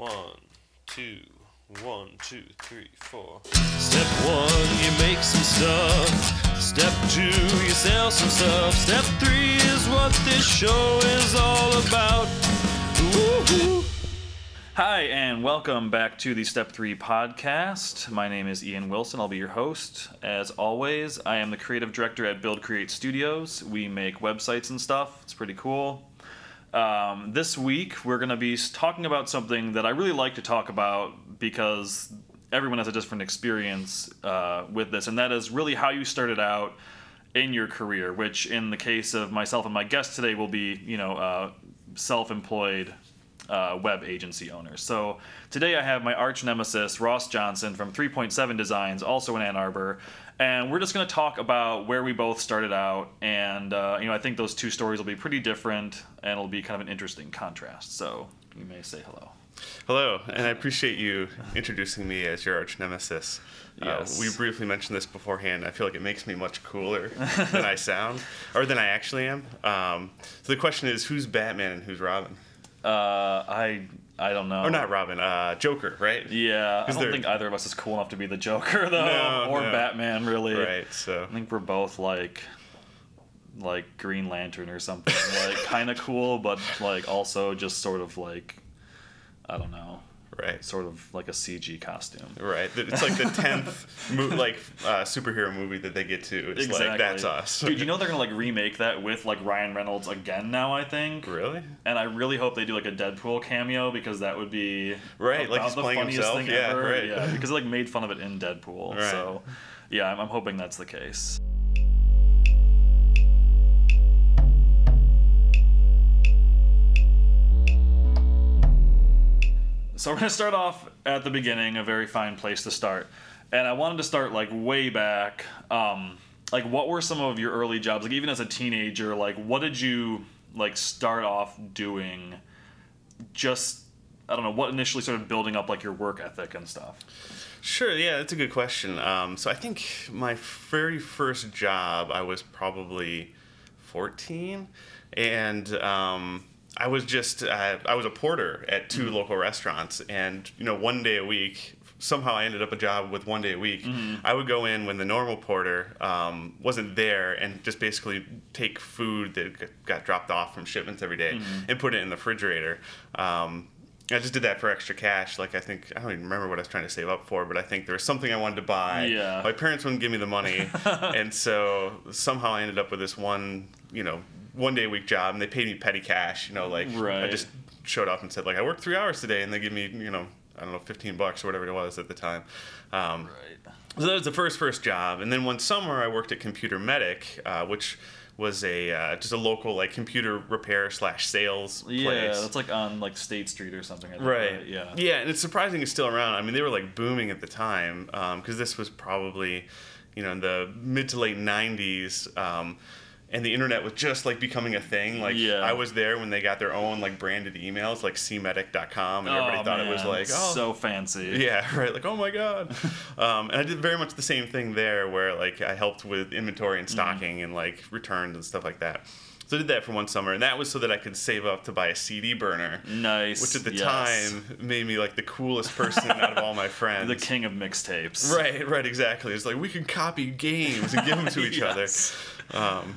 One, two, one, two, three, four. Step one, you make some stuff. Step two, you sell some stuff. Step three is what this show is all about. Woo-hoo. Hi, and welcome back to the Step 3 podcast. My name is Ian Wilson. I'll be your host. As always, I am the creative director at Build Create Studios. We make websites and stuff, it's pretty cool. Um, this week, we're going to be talking about something that I really like to talk about because everyone has a different experience uh, with this, and that is really how you started out in your career. Which, in the case of myself and my guest today, will be you know uh, self-employed uh, web agency owners. So today I have my arch nemesis Ross Johnson from 3.7 Designs, also in Ann Arbor, and we're just going to talk about where we both started out. And uh, you know, I think those two stories will be pretty different, and it'll be kind of an interesting contrast. So you may say hello. Hello, and I appreciate you introducing me as your arch nemesis. Yes. Uh, we briefly mentioned this beforehand. I feel like it makes me much cooler than I sound, or than I actually am. Um, so the question is, who's Batman and who's Robin? Uh, I I don't know. Or not Robin, uh, Joker, right? Yeah, I don't they're- think either of us is cool enough to be the Joker though, No, or no. Batman really. Right. So I think we're both like like Green Lantern or something. like kind of cool, but like also just sort of like I don't know, right. sort of like a CG costume. Right. It's like the tenth mo- like uh, superhero movie that they get to. It's like that's us. Dude, you know they're gonna like remake that with like Ryan Reynolds again now, I think. really? And I really hope they do like a Deadpool cameo because that would be Right, like he's the playing funniest himself? thing Yeah, ever. right. Yeah, because it like made fun of it in Deadpool. Right. So yeah, I'm, I'm hoping that's the case. So we're gonna start off at the beginning, a very fine place to start. And I wanted to start like way back. Um, like, what were some of your early jobs? Like, even as a teenager, like, what did you like start off doing? Just I don't know what initially started building up like your work ethic and stuff. Sure, yeah, that's a good question. Um, so I think my very first job, I was probably 14, and um, I was just uh, I was a porter at 2 local restaurants, and you know one day a week. Somehow I ended up a job with one day a week. I would go in when the normal porter um, wasn't there and just basically take food that got dropped off from shipments every day and put it in the refrigerator. Um, I just did that for extra cash. Like I think I don't even remember what I was trying to save up for, but I think there was something I wanted to buy. Yeah. My parents wouldn't give me the money, and so somehow I ended up with this one, you know, one day a week job, and they paid me petty cash. You know, like I just showed up and said like I worked three hours today, and they give me you know I don't know fifteen bucks or whatever it was at the time. Um, Right. so that was the first first job, and then one summer I worked at Computer Medic, uh, which was a uh, just a local like computer repair slash sales Yeah, place. that's like on like State Street or something. I think, Right. Yeah. Yeah, and it's surprising it's still around. I mean, they were like booming at the time because this was probably, you know, in the mid to late '90s, um, and the internet was just like becoming a thing. Like, Yeah. I was there when they got their own like branded emails, like cmedic.com, and everybody Oh, thought it was like, oh, so fancy. yeah, right. Like, oh my god. um, and I did very much the same thing there, where like I helped with inventory and stocking and like returns and stuff like that. So I did that for one summer, and that was so that I could save up to buy a CD burner. Nice. Which at the yes. time made me like the coolest person out of all my friends. the king of mixtapes. Right, right, exactly. It's like we can copy games and give them to each Yes. other. Um,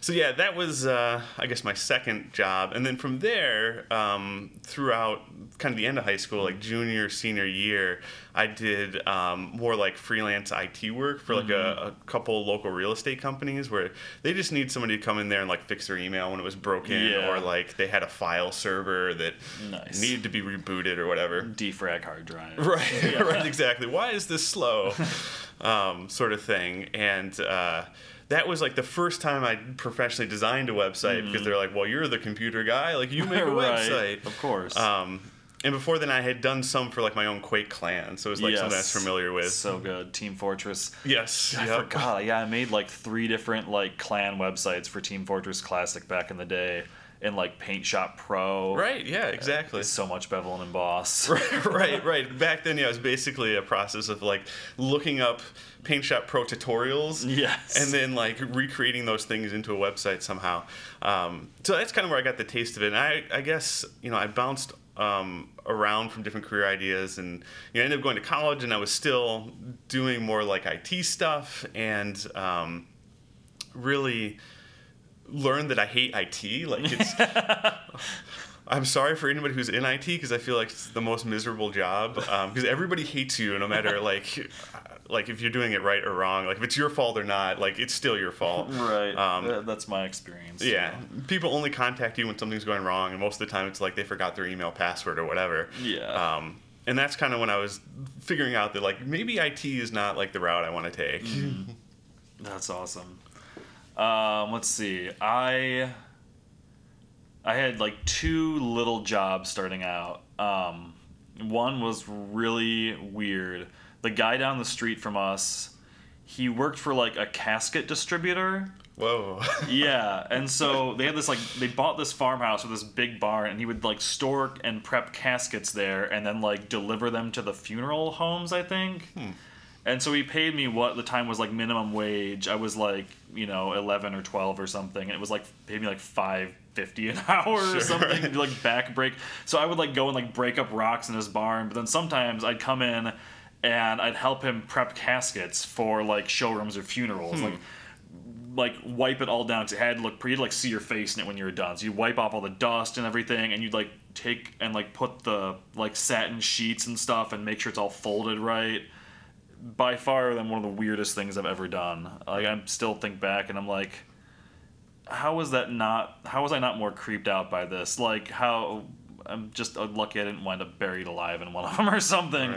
so yeah, that was uh, I guess my second job, and then from there, um, throughout kind of the end of high school, like junior, senior year, I did um, more like freelance IT work for like Mm-hmm. a, a couple local real estate companies where they just need somebody to come in there and like fix their email when it was broken, Yeah. or like they had a file server that Nice. needed to be rebooted or whatever. Defrag hard drive. Right, right, exactly. Why is this slow? um, sort of thing. And uh, that was like the first time I professionally designed a website because they're like, well, you're the computer guy. Like, you make a Mm. right. website. Of course. Um, and before then, I had done some for like my own Quake clan. So it was like something I was familiar with. So good. Team Fortress. yes. I yep. forgot. Yeah, I made like three different like clan websites for Team Fortress Classic back in the day in like Paint Shop Pro. Right, yeah, exactly. It's so much bevel and emboss. right, right, right. Back then, yeah, it was basically a process of like looking up Paint Shop Pro tutorials. Yes. And then like recreating those things into a website somehow. Um, so that's kind of where I got the taste of it. And I, I guess, you know, I bounced um, around from different career ideas, and you know, I ended up going to college, and I was still doing more like IT stuff, and um, really learned that I hate IT. Like it's. I'm sorry for anybody who's in IT because I feel like it's the most miserable job because everybody hates you no matter like like if you're doing it right or wrong. Like if it's your fault or not, like it's still your fault. Right. Um, That's my experience. Yeah, people only contact you when something's going wrong, and most of the time it's like they forgot their email password or whatever. Yeah. Um, and that's kind of when I was figuring out that like maybe IT is not like the route I want to take. Mm-hmm. That's awesome. Um, let's see. I I had like two little jobs starting out. Um, one was really weird. The guy down the street from us, he worked for like a casket distributor. Whoa. Yeah, and so they had this like they bought this farmhouse with this big barn, and he would like store and prep caskets there, and then like deliver them to the funeral homes. I think. And so he paid me what the time was like minimum wage. I was like you know eleven or twelve or something, and it was like paid me like five fifty an hour or something like back break. So I would like go and like break up rocks in his barn, but then sometimes I'd come in and I'd help him prep caskets for like showrooms or funerals, hmm. like like wipe it all down because it had to look pretty. You'd like see your face in it when you were done. So you wipe off all the dust and everything, and you'd like take and like put the like satin sheets and stuff and make sure it's all folded right. By far, than one of the weirdest things I've ever done. Like I still think back and I'm like, how was that not? How was I not more creeped out by this? Like how I'm just lucky I didn't wind up buried alive in one of them or something.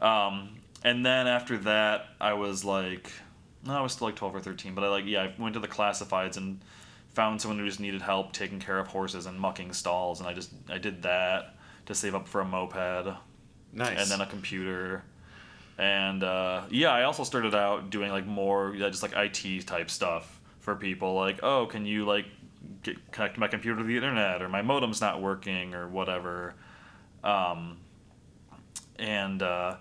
Um, and then after that, I was like, no, I was still like 12 or 13, but I like, yeah, I went to the classifieds and found someone who just needed help taking care of horses and mucking stalls, and I just I did that to save up for a moped nice. and then a computer. And uh, yeah, I also started out doing like more yeah, just like IT type stuff for people. Like, oh, can you like get, connect my computer to the internet, or my modem's not working, or whatever. Um, and uh,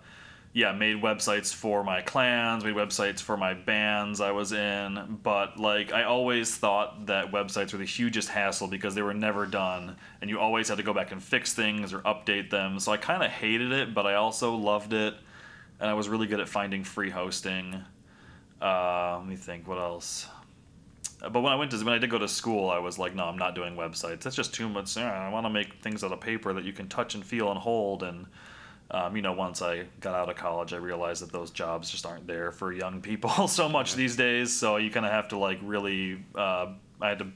yeah, made websites for my clans, made websites for my bands I was in, but like I always thought that websites were the hugest hassle because they were never done, and you always had to go back and fix things or update them. So I kind of hated it, but I also loved it, and I was really good at finding free hosting. Uh, let me think, what else? But when I went to when I did go to school, I was like, no, I'm not doing websites. That's just too much. I want to make things out of paper that you can touch and feel and hold. And um, you know, once I got out of college, I realized that those jobs just aren't there for young people so much these days. So you kind of have to like really. Uh, I had to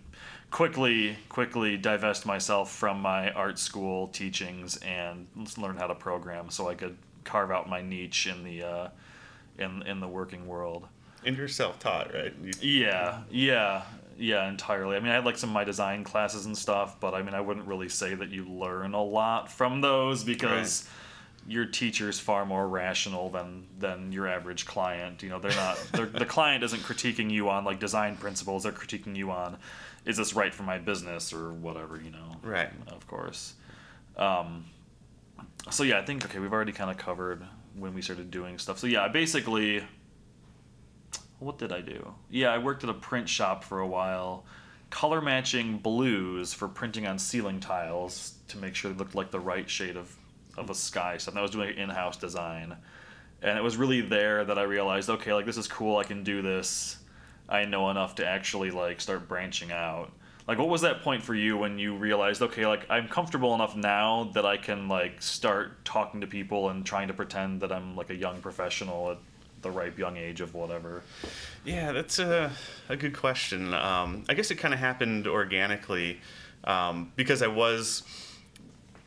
quickly, quickly divest myself from my art school teachings and learn how to program so I could carve out my niche in the uh, in in the working world. and you're self-taught, right? You- Yeah, yeah, yeah, entirely. I mean, I had like some of my design classes and stuff, but I mean, I wouldn't really say that you learn a lot from those because your teacher's far more rational than than your average client. You know, they're not. They're, the client isn't critiquing you on like design principles. They're critiquing you on, is this right for my business or whatever. You know. Right. Of course. Um, so yeah, I think okay, we've already kind of covered when we started doing stuff. So yeah, I basically what did I do? Yeah, I worked at a print shop for a while, color matching blues for printing on ceiling tiles to make sure they looked like the right shade of, of a sky. So I was doing in house design. And it was really there that I realized, okay, like this is cool, I can do this. I know enough to actually like start branching out. Like what was that point for you when you realized, okay, like I'm comfortable enough now that I can like start talking to people and trying to pretend that I'm like a young professional at the ripe young age of whatever. Yeah, that's a, a good question. Um, I guess it kind of happened organically um, because I was,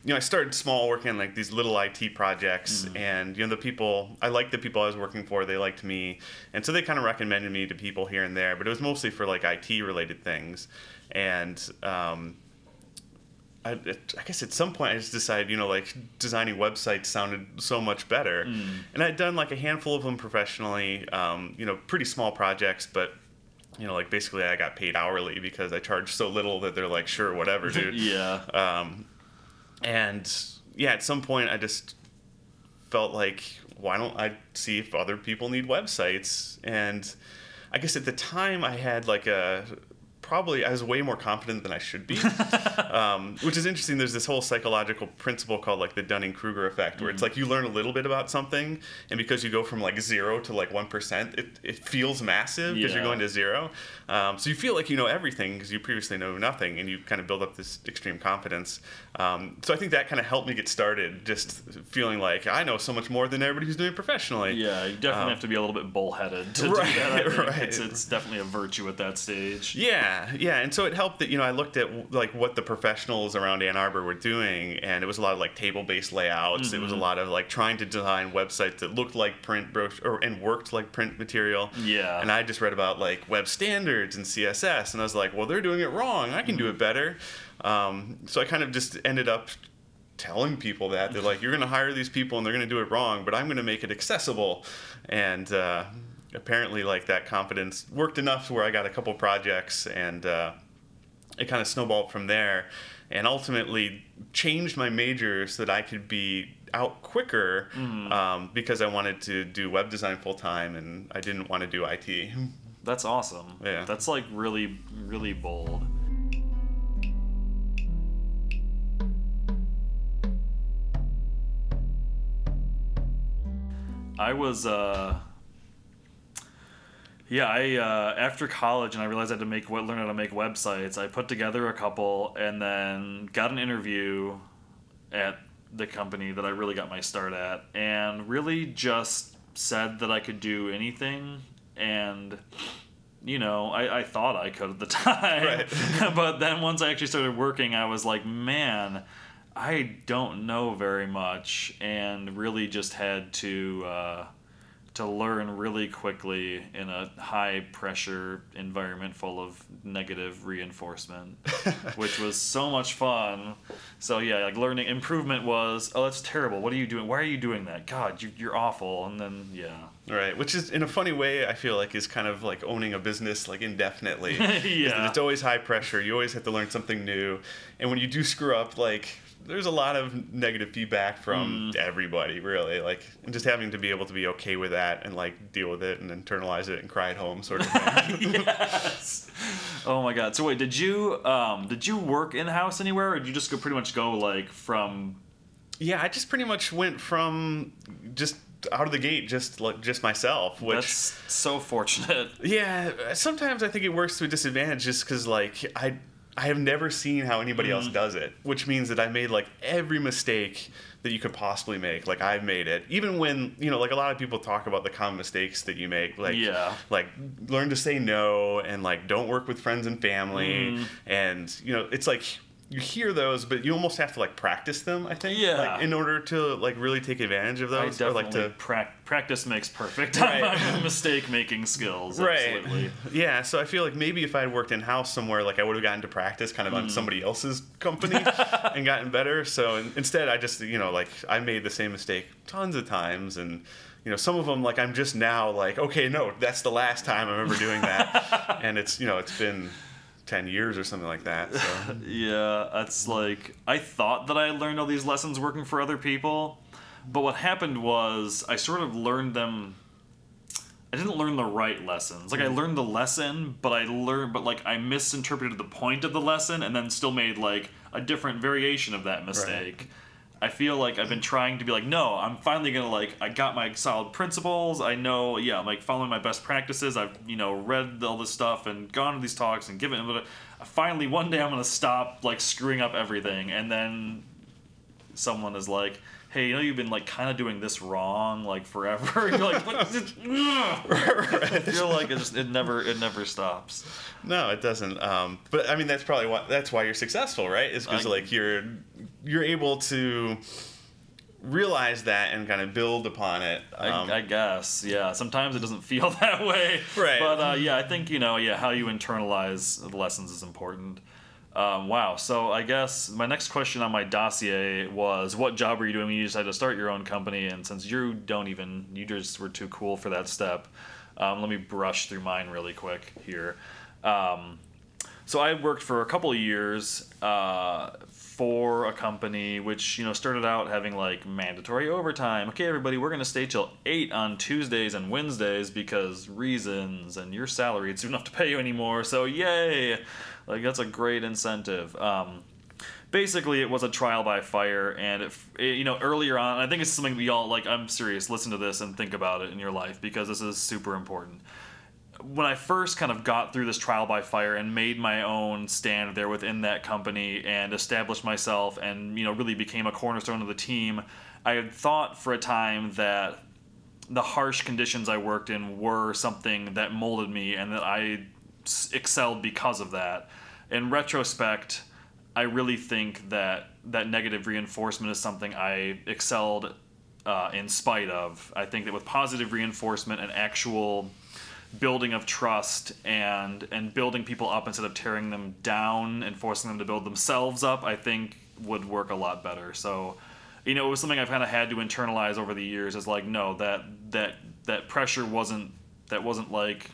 you know, I started small working on like these little IT projects, and you know, the people I liked the people I was working for, they liked me, and so they kind of recommended me to people here and there, but it was mostly for like IT related things, and um, I, I guess at some point I just decided, you know, like designing websites sounded so much better, and I'd done like a handful of them professionally, um, you know, pretty small projects, but you know, like basically I got paid hourly because I charged so little that they're like, sure, whatever, dude. yeah. Um, and yeah, at some point I just felt like, why don't I see if other people need websites? And I guess at the time I had like a probably I was way more confident than I should be, um, which is interesting. There's this whole psychological principle called like the Dunning Kruger effect, where it's like you learn a little bit about something, and because you go from like zero to like one percent, it, it feels massive because you're going to zero. Um, so you feel like you know everything because you previously know nothing, and you kind of build up this extreme confidence. Um, so I think that kind of helped me get started, just feeling like I know so much more than everybody who's doing it professionally. Yeah, you definitely Um, have to be a little bit bullheaded to Right, do that. Right. It's, it's definitely a virtue at that stage. Yeah, yeah, and so it helped that you know I looked at like what the professionals around Ann Arbor were doing, and it was a lot of like table-based layouts. It was a lot of like trying to design websites that looked like print brochure and worked like print material. Yeah. and I just read about like web standards and CSS, and I was like, well, they're doing it wrong. I can do it better. Um, so I kind of just ended up telling people that they're like, you're going to hire these people and they're going to do it wrong, but I'm going to make it accessible. And uh, apparently, like that confidence worked enough where I got a couple projects and uh, it kind of snowballed from there. And ultimately changed my major so that I could be out quicker um, because I wanted to do web design full time and I didn't want to do IT. That's awesome. Yeah. That's like really, really bold. I was, uh, yeah, I uh, after college and I realized I had to make learn how to make websites. I put together a couple and then got an interview at the company that I really got my start at, and really just said that I could do anything and you know, I, I thought I could at the time. Right. but then once I actually started working, I was like, man, I don't know very much, and really just had to uh, to learn really quickly in a high pressure environment full of negative reinforcement, which was so much fun. So yeah, like learning improvement was, oh, that's terrible. What are you doing? Why are you doing that? God, you, you're awful. And then yeah, Right, which is in a funny way I feel like is kind of like owning a business like indefinitely. Yeah. it's always high pressure. You always have to learn something new, and when you do screw up, like there's a lot of negative feedback from Mm. everybody, really. Like and just having to be able to be okay with that and like deal with it and internalize it and cry at home, sort of thing. yes. Oh my god. So wait, did you um did you work in house anywhere, or did you just go pretty much go like from? yeah, I just pretty much went from just out of the gate, just like just myself, which. That's so fortunate. Yeah, sometimes I think it works to a disadvantage just because like I I have never seen how anybody else Mm. does it, which means that I made like every mistake that you could possibly make. Like I've made it, even when you know, like a lot of people talk about the common mistakes that you make, like Yeah. like learn to say no and like don't work with friends and family, Mm. and you know, it's like. You hear those, but you almost have to like practice them. I think, Yeah. like, in order to like really take advantage of I those, or like to prac- practice makes perfect. Right. My mistake making skills. right Absolutely. yeah so i feel like maybe if i had worked in house somewhere like i would have gotten to practice kind of on mm. somebody else's company and gotten better so in- instead i just you know like i made the same mistake tons of times and you know some of them like i'm just now like okay no that's the last time i'm ever doing that and it's you know it's been 10 years or something like that so Yeah, that's like I thought that I learned all these lessons working for other people, but what happened was I sort of learned them. I didn't learn the right lessons. Like I mm-hmm. learned the lesson, but I learned, but like I misinterpreted the point of the lesson, and then still made like a different variation of that mistake. I feel like I've been trying to be like, no, I'm finally gonna like, I got my solid principles. I know, yeah, I'm like following my best practices. I've you know read all this stuff and gone to these talks and given. But finally, one day I'm gonna stop like screwing up everything, and then someone is like, hey, you know, you've been like kind of doing this wrong like forever. You're like, what? I feel like it just it never it never stops. No, it doesn't. Um, but I mean, that's probably why that's why you're successful, right? Is because like you're you're able to realize that and kind of build upon it. Um, I, I guess, yeah. Sometimes it doesn't feel that way, Right. But uh, yeah, I think you know, yeah, how you internalize the lessons is important. Um, wow. So I guess my next question on my dossier was, what job were you doing when you decided to start your own company? And since you don't even, you just were too cool for that step. Um, let me brush through mine really quick here. Um, so I worked for a couple of years uh, for a company which you know started out having like mandatory overtime. Okay, everybody, we're gonna stay till eight on Tuesdays and Wednesdays because reasons, and your salary it's enough to pay you anymore. So yay, like that's a great incentive. Um, basically it was a trial by fire and it, you know earlier on i think it's something we all like i'm serious listen to this and think about it in your life because this is super important when i first kind of got through this trial by fire and made my own stand there within that company and established myself and you know really became a cornerstone of the team i had thought for a time that the harsh conditions i worked in were something that molded me and that i excelled because of that in retrospect I really think that that negative reinforcement is something I excelled uh, in spite of. I think that with positive reinforcement and actual building of trust and and building people up instead of tearing them down and forcing them to build themselves up, I think would work a lot better. So, you know, it was something I've kind of had to internalize over the years. Is like, no, that that that pressure wasn't that wasn't like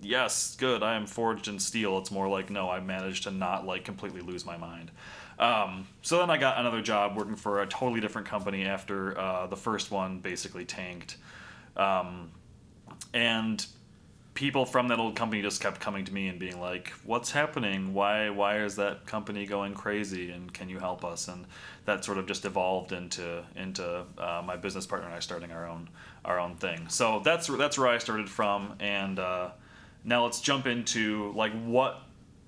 yes, good, I am forged in steel. It's more like, no, I managed to not like completely lose my mind. Um, so then I got another job working for a totally different company after uh, the first one basically tanked. Um, and people from that old company just kept coming to me and being like, "What's happening? Why why is that company going crazy? And can you help us?" And that sort of just evolved into into uh, my business partner and I starting our own our own thing. So that's that's where I started from, and uh, now let's jump into like what,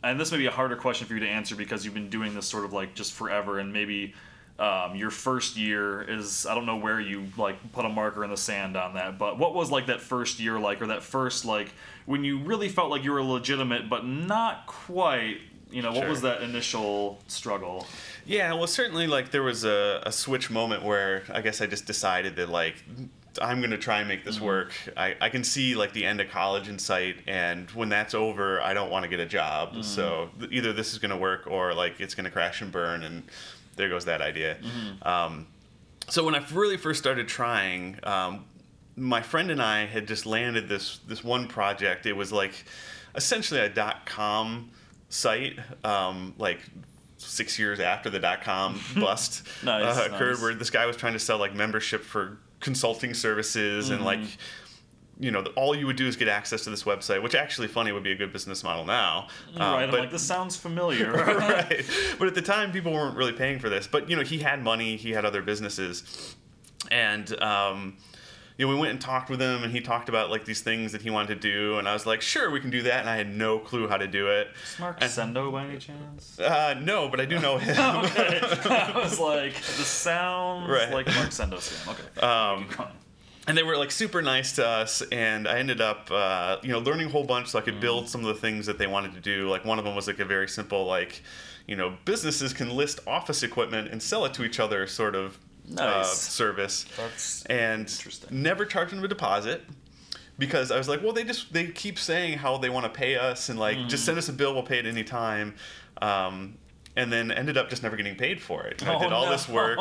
and this may be a harder question for you to answer because you've been doing this sort of like just forever, and maybe um, your first year is I don't know where you like put a marker in the sand on that, but what was like that first year like, or that first like when you really felt like you were legitimate but not quite. You know, what was that initial struggle? Yeah, well, certainly, like there was a, a switch moment where I guess I just decided that like I'm gonna try and make this work. I, I can see like the end of college in sight, and when that's over, I don't want to get a job. So th- either this is gonna work or like it's gonna crash and burn, and there goes that idea. Um, so when I really first started trying, um, my friend and I had just landed this this one project. It was like essentially a dot com site, um, like six years after the dot com bust Nice, uh, occurred, nice. where this guy was trying to sell like membership for consulting services and like. You know, all you would do is get access to this website, which actually, funny, would be a good business model now. Um, right, I'm like this sounds familiar. right. But at the time, people weren't really paying for this. But you know, he had money. He had other businesses, and um, you know, we went and talked with him, and he talked about like these things that he wanted to do, and I was like, sure, we can do that, and I had no clue how to do it. Is Mark Sendo by any chance? Uh, no, but I do know him. okay. I was like, the sounds Right. like Mark Sendo scam. Okay. Um. And they were like super nice to us and i ended up uh, you know learning a whole bunch so i could build some of the things that they wanted to do. Like one of them was like a very simple like you know businesses can list office equipment and sell it to each other sort of uh, service. That's and never charge them a deposit because I was like, well, they just they keep saying how they want to pay us and like Mm-hmm. just send us a bill, we'll pay it any time. Um, and then ended up just never getting paid for it. I Oh, did all no. this work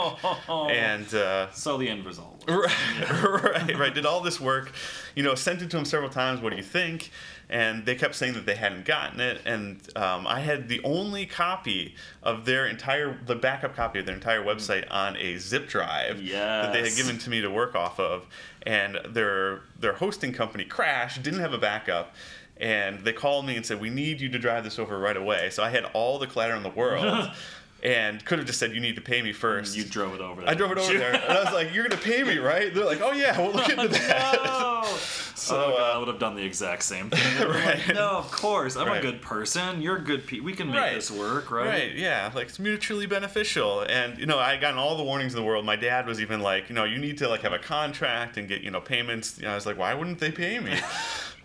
and uh, so the end result. was- right, right, right. Did all this work, you know, sent it to them several times. What do you think? And they kept saying that they hadn't gotten it, and um, I had the only copy of their entire, the backup copy of their entire website on a zip drive that they had given to me to work off of, and their their hosting company crashed, didn't have a backup. And they called me and said, "We need you to drive this over right away." So I had all the collateral in the world, and could have just said, "You need to pay me first. You drove it over. There. I drove it over there, and I was like, "You're gonna pay me, right?" They're like, "Oh yeah, we'll look into that." No. So, oh, God, uh, I would have done the exact same thing. I'm like, no, of course. I'm a good person. You're a good pe We can make Right. this work, right? Right, yeah, like it's mutually beneficial, and you know, I gotten all the warnings in the world. My dad was even like, you know, you need to like have a contract and get you know payments. You know, I was like, why wouldn't they pay me?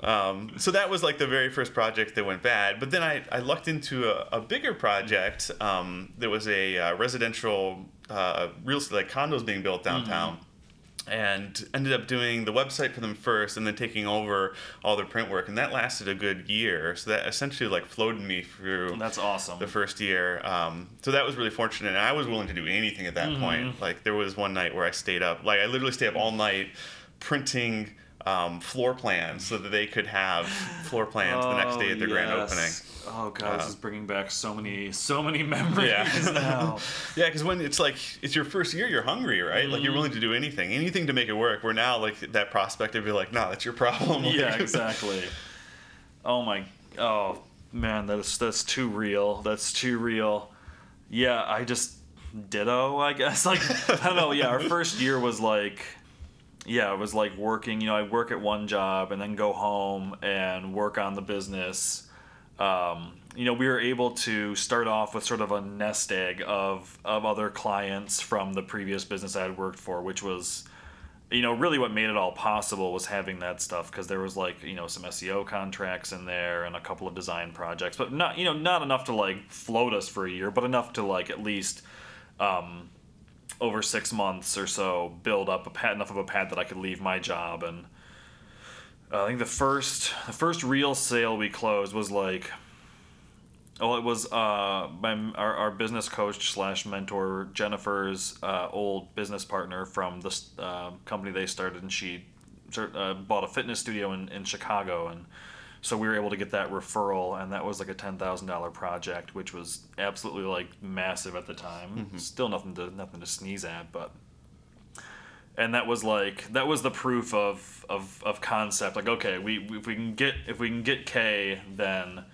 Um, so that was like the very first project that went bad. But then I, I lucked into a, a bigger project. Um, there was a uh, residential uh, real estate like condos being built downtown. and ended up doing the website for them first and then taking over all their print work and that lasted a good year so that essentially like floated me through That's awesome. the first year um, so that was really fortunate and i was willing to do anything at that point like there was one night where i stayed up like i literally stayed up all night printing um, floor plans so that they could have floor plans the next day at their grand opening. Oh god, this Uh, is bringing back so many, so many memories Yeah. now. Yeah, because when it's like it's your first year, you're hungry, right? Like you're willing to do anything, anything to make it work. Where now, like that prospect would be like, "No, that's your problem." yeah, exactly. Oh my, oh man, that's that's too real. That's too real. Yeah, I just ditto. I guess like I don't know. Yeah, our first year was like, yeah, it was like working. You know, I work at one job and then go home and work on the business. Um, you know, we were able to start off with sort of a nest egg of of other clients from the previous business I had worked for, which was you know, really what made it all possible was having that stuff because there was like, you know, some SEO contracts in there and a couple of design projects, but not, you know, not enough to like float us for a year, but enough to like at least um, over six months or so build up a pad enough of a pad that I could leave my job. And uh, I think the first, the first real sale we closed was like, Oh, it was uh, my our, our business coach slash mentor Jennifer's uh, old business partner from the uh, company they started, and she uh, bought a fitness studio in, in Chicago, and so we were able to get that referral, and that was like a ten thousand dollar project, which was absolutely like massive at the time. Mm-hmm. Still nothing to nothing to sneeze at, but and that was like that was the proof of of, of concept. Like okay, we if we can get if we can get K, then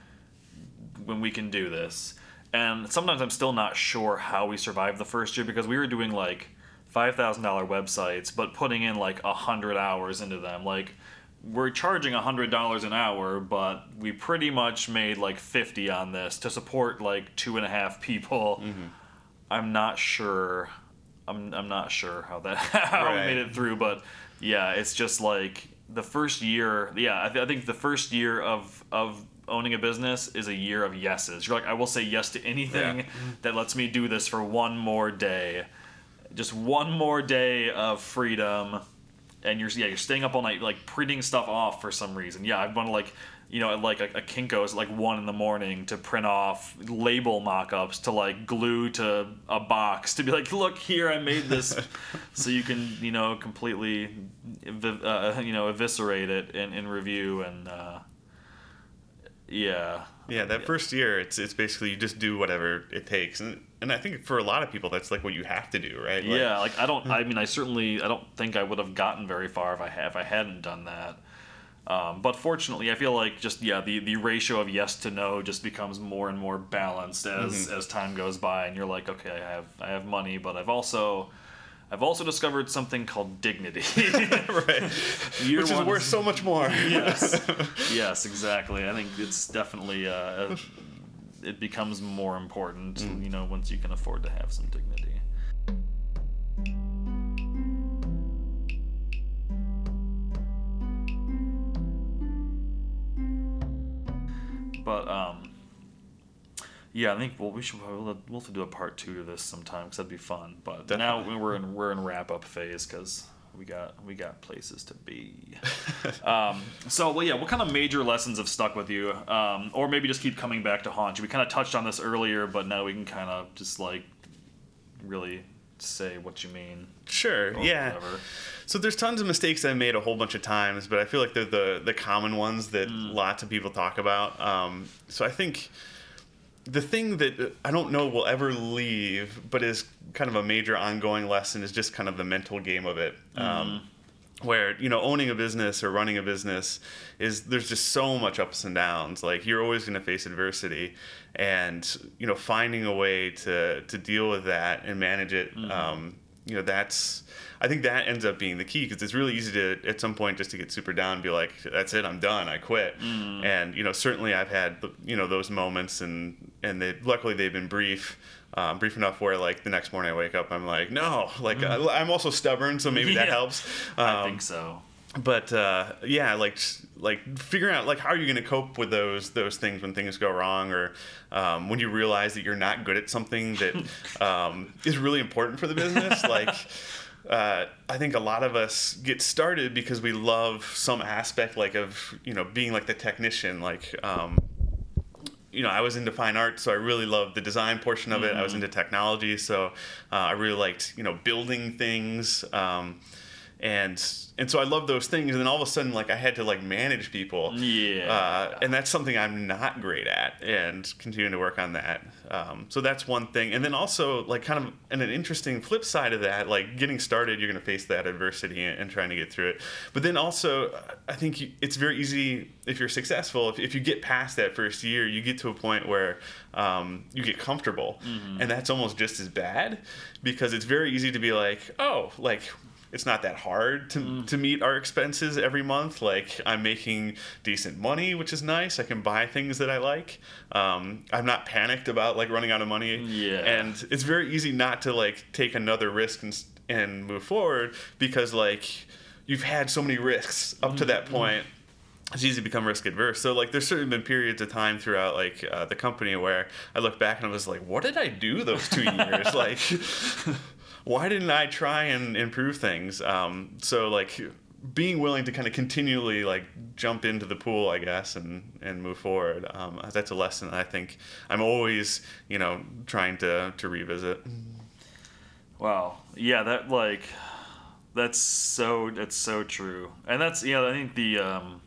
when we can do this. And sometimes I'm still not sure how we survived the first year because we were doing like five thousand dollar websites, but putting in like a hundred hours into them. Like we're charging a hundred dollars an hour, but we pretty much made like fifty on this to support like two and a half people. Mm-hmm. I'm not sure. I'm, I'm not sure how that how Right. we made it through, but yeah, it's just like the first year. Yeah, I, th- I think the first year of of owning a business is a year of yeses. You're like, I will say yes to anything Yeah. that lets me do this for one more day, just one more day of freedom. And you're yeah, you're staying up all night, like printing stuff off for some reason. Yeah, I want to like you know, at like a, a Kinko's at like one in the morning to print off label mock-ups to like glue to a box to be like, look here, I made this, so you can you know completely, uh, you know, eviscerate it in, in review and uh, yeah, Yeah, that first year, it's it's basically you just do whatever it takes, and and I think for a lot of people, that's like what you have to do, right? Like, yeah. Like I don't, I mean, I certainly, I don't think I would have gotten very far if I had, if I hadn't done that. Um, but fortunately, I feel like just yeah, the, the ratio of yes to no just becomes more and more balanced as as time goes by, and you're like, okay, I have I have money, but I've also I've also discovered something called dignity. right. Year Which is worth so much more. yes, yes, exactly. I think it's definitely uh, it becomes more important, you know, once you can afford to have some dignity. But um, yeah, I think well we should probably we'll, have to do a part two to this sometime because that'd be fun. But now we're in we're in wrap up phase because we got we got places to be. um, so well, yeah, what kind of major lessons have stuck with you, um, or maybe just keep coming back to haunt you? We kind of touched on this earlier, but now we can kind of just like really say what you mean. Sure. yeah. whatever. So there's tons of mistakes I've made a whole bunch of times, but I feel like they're the the common ones that Mm. lots of people talk about. Um, so I think the thing that uh, I don't know will ever leave, but is kind of a major ongoing lesson, is just kind of the mental game of it. Um, where you know owning a business or running a business is there's just so much ups and downs. Like you're always going to face adversity and you know finding a way to to deal with that and manage it um, you know that's i think that ends up being the key because it's really easy to at some point just to get super down and be like that's it i'm done i quit and you know certainly i've had you know those moments and and they luckily they've been brief um, brief enough where like the next morning I wake up, I'm like, no, like I, I'm also stubborn, so maybe that Yeah. helps. I Um, think so. but uh, yeah, like like figuring out like how are you going to cope with those those things when things go wrong, or um, when you realize that you're not good at something that um, is really important for the business. like uh, I think a lot of us get started because we love some aspect, like of you know being like the technician, like. Um, you know, I was into fine art, so I really loved the design portion of it. I was into technology, so uh, I really liked, you know, building things. Um, and and so I love those things. And then all of a sudden, like I had to like manage people. Yeah. Uh, and that's something I'm not great at, and continuing to work on that. Um, so that's one thing. And then also like kind of and an interesting flip side of that, like getting started, you're going to face that adversity and, and trying to get through it. But then also, I think you, it's very easy if you're successful. If, if you get past that first year, you get to a point where um, you get comfortable, and that's almost just as bad because it's very easy to be like, oh, like it's not that hard to, to meet our expenses every month. Like I'm making decent money, which is nice. I can buy things that I like. Um, I'm not panicked about like running out of money. Yeah. And it's very easy not to like take another risk and, and move forward because like you've had so many risks up to that point it's easy to become risk adverse. So like, there's certainly been periods of time throughout like uh, the company where I look back and I was like, what did I do those two years? like, why didn't I try and improve things? Um, so like, being willing to kind of continually like jump into the pool, I guess, and and move forward. Um, that's a lesson that I think I'm always you know trying to to revisit. Wow. Yeah, that like that's so that's so true. And that's yeah. I think the um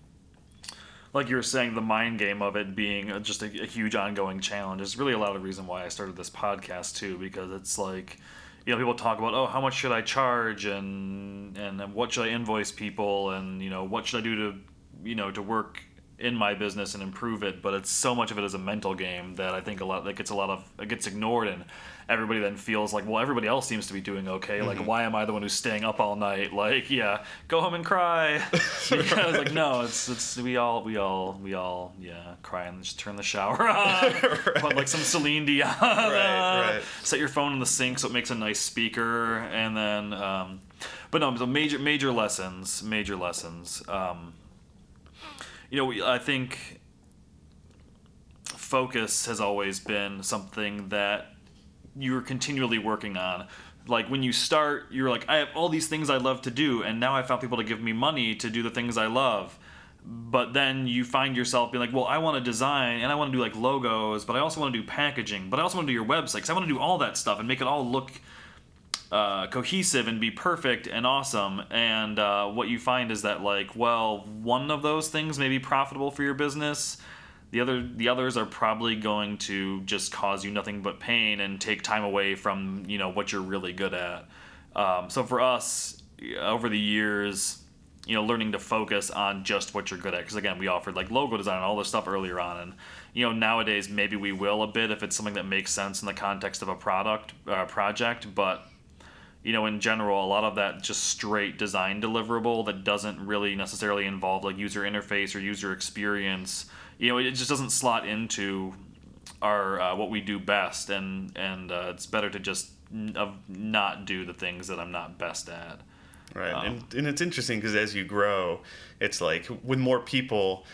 like you were saying, the mind game of it being just a, a huge ongoing challenge is really a lot of reason why I started this podcast too, because it's like, you know, people talk about, oh, how much should I charge, and and what should I invoice people, and you know, what should I do to, you know, to work in my business and improve it. But it's so much of it is a mental game that I think a lot that gets a lot of it gets ignored, and everybody then feels like, well, everybody else seems to be doing okay. Like, why am I the one who's staying up all night? Like, yeah, go home and cry. because like, no, it's it's we all we all we all yeah cry and just turn the shower on, put like some Celine Dion, Right, right. set your phone in the sink so it makes a nice speaker, and then. Um, but no, major major lessons, major lessons. Um, you know, I think focus has always been something that you're continually working on. Like when you start, you're like, I have all these things I love to do, and now I found people to give me money to do the things I love. But then you find yourself being like, well, I want to design and I want to do like logos, but I also want to do packaging, but I also want to do your website 'cause I want to do all that stuff and make it all look uh, cohesive and be perfect and awesome. And uh, what you find is that like, well, one of those things may be profitable for your business. The other, the others are probably going to just cause you nothing but pain and take time away from you know what you're really good at. Um, so for us, over the years, you know, learning to focus on just what you're good at. Because again, we offered like logo design and all this stuff earlier on, and you know, nowadays maybe we will a bit if it's something that makes sense in the context of a product uh, project, but you know, in general, a lot of that just straight design deliverable that doesn't really necessarily involve like user interface or user experience. You know, it just doesn't slot into our uh, what we do best, and and uh, it's better to just n- of not do the things that I'm not best at. Right. Um, and, and it's interesting because as you grow, it's like with more people,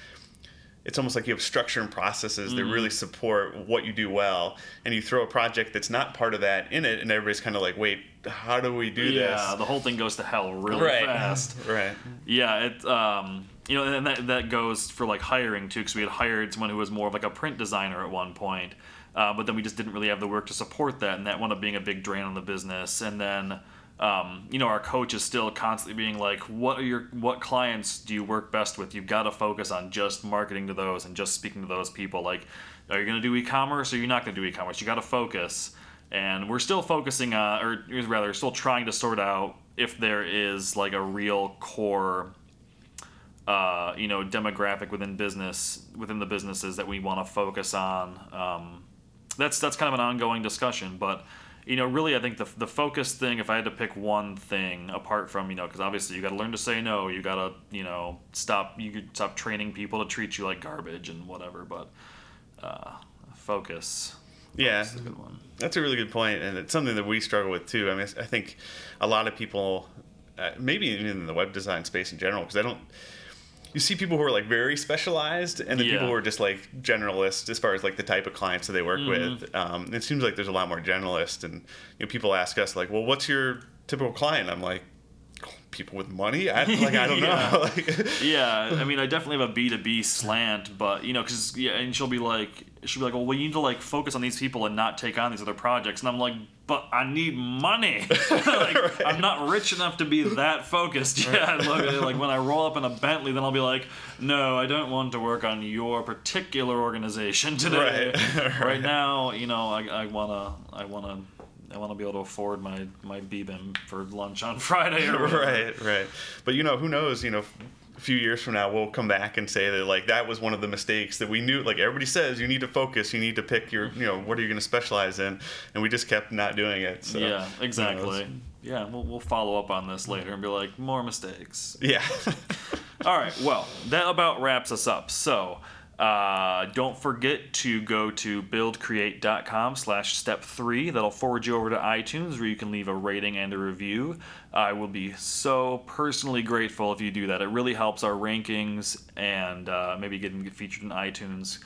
it's almost like you have structure and processes that Mm. really support what you do well. And you throw a project that's not part of that in it, and everybody's kind of like, wait, how do we do this? Yeah, the whole thing goes to hell really right. fast. Right. Yeah, it um, you know, and that that goes for like hiring too, because we had hired someone who was more of like a print designer at one point, uh, but then we just didn't really have the work to support that, and that wound up being a big drain on the business. And then, um, you know, our coach is still constantly being like, "What are your what clients do you work best with? You've got to focus on just marketing to those and just speaking to those people. Like, are you going to do e-commerce or you're not going to do e-commerce? You got to focus." And we're still focusing on, or rather, still trying to sort out if there is like a real core uh, you know demographic within business within the businesses that we want to focus on. Um, that's that's kind of an ongoing discussion, but you know, really, I think the the focus thing. If I had to pick one thing apart from you know, because obviously you got to learn to say no. You got to you know stop you could stop training people to treat you like garbage and whatever. But uh, focus. Yeah. That's a good one. That's a really good point, and it's something that we struggle with too. I mean, I think a lot of people, uh, maybe even in the web design space in general, because I don't. You see people who are like very specialized, and then Yeah. people who are just like generalist as far as like the type of clients that they work Mm-hmm. with. Um, it seems like there's a lot more generalist, and you know, people ask us like, "Well, what's your typical client?" I'm like, "People with money." I like I don't Yeah. know. like, yeah, I mean, I definitely have a B two B slant, but you know, because yeah, and she'll be like, she'll be like, well, we need to like focus on these people and not take on these other projects, and I'm like, but I need money. like, I'm not rich enough to be that focused yet. Look, like when I roll up in a Bentley, then I'll be like, no, I don't want to work on your particular organization today. Right. right now, you know, I, I wanna, I wanna. I want to be able to afford my my BBM for lunch on Friday or right, right. But you know, who knows? You know, a few years from now, we'll come back and say that like that was one of the mistakes that we knew. Like everybody says, you need to focus. You need to pick your, you know, what are you going to specialize in? And we just kept not doing it. So, yeah, exactly. knows? Yeah, we'll, we'll follow up on this later and be like, more mistakes. Yeah. All right, well, that about wraps us up. So, uh, don't forget to go to buildcreate.com slash step three. That'll forward you over to iTunes where you can leave a rating and a review. I will be so personally grateful if you do that. It really helps our rankings and uh, maybe getting get featured in iTunes.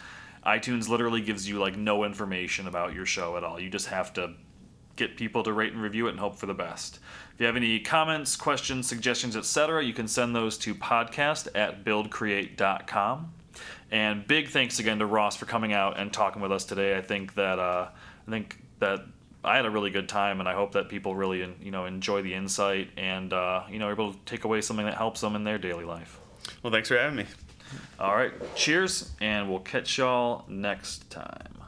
iTunes literally gives you like no information about your show at all. You just have to get people to rate and review it and hope for the best. If you have any comments, questions, suggestions, etc., you can send those to podcast at buildcreate.com. And big thanks again to Ross for coming out and talking with us today. I think that uh, I think that I had a really good time, and I hope that people really you know enjoy the insight and uh, you know are able to take away something that helps them in their daily life. well, thanks for having me. All right, cheers, and we'll catch y'all next time.